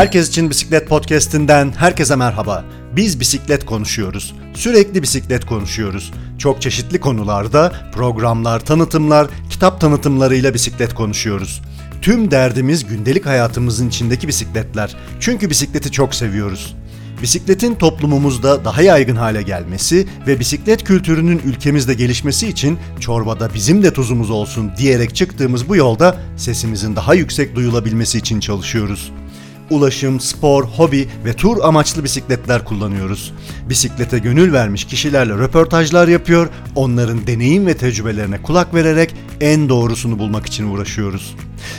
Herkes için Bisiklet Podcast'inden herkese merhaba. Biz bisiklet konuşuyoruz. Sürekli bisiklet konuşuyoruz. Çok çeşitli konularda programlar, tanıtımlar, kitap tanıtımlarıyla bisiklet konuşuyoruz. Tüm derdimiz gündelik hayatımızın içindeki bisikletler. Çünkü bisikleti çok seviyoruz. Bisikletin toplumumuzda daha yaygın hale gelmesi ve bisiklet kültürünün ülkemizde gelişmesi için çorbada bizim de tuzumuz olsun diyerek çıktığımız bu yolda sesimizin daha yüksek duyulabilmesi için çalışıyoruz ulaşım, spor, hobi ve tur amaçlı bisikletler kullanıyoruz. Bisiklete gönül vermiş kişilerle röportajlar yapıyor, onların deneyim ve tecrübelerine kulak vererek en doğrusunu bulmak için uğraşıyoruz.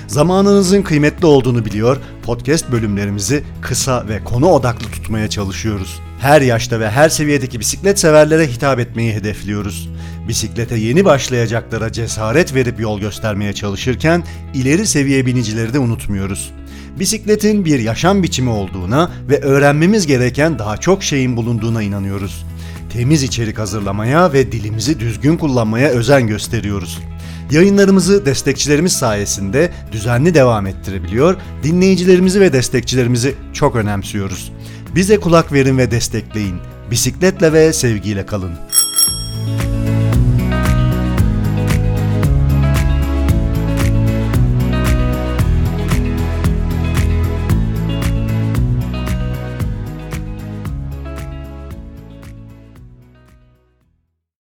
Zamanınızın kıymetli olduğunu biliyor, podcast bölümlerimizi kısa ve konu odaklı tutmaya çalışıyoruz. Her yaşta ve her seviyedeki bisiklet severlere hitap etmeyi hedefliyoruz. Bisiklete yeni başlayacaklara cesaret verip yol göstermeye çalışırken ileri seviye binicileri de unutmuyoruz bisikletin bir yaşam biçimi olduğuna ve öğrenmemiz gereken daha çok şeyin bulunduğuna inanıyoruz. Temiz içerik hazırlamaya ve dilimizi düzgün kullanmaya özen gösteriyoruz. Yayınlarımızı destekçilerimiz sayesinde düzenli devam ettirebiliyor, dinleyicilerimizi ve destekçilerimizi çok önemsiyoruz. Bize kulak verin ve destekleyin. Bisikletle ve sevgiyle kalın.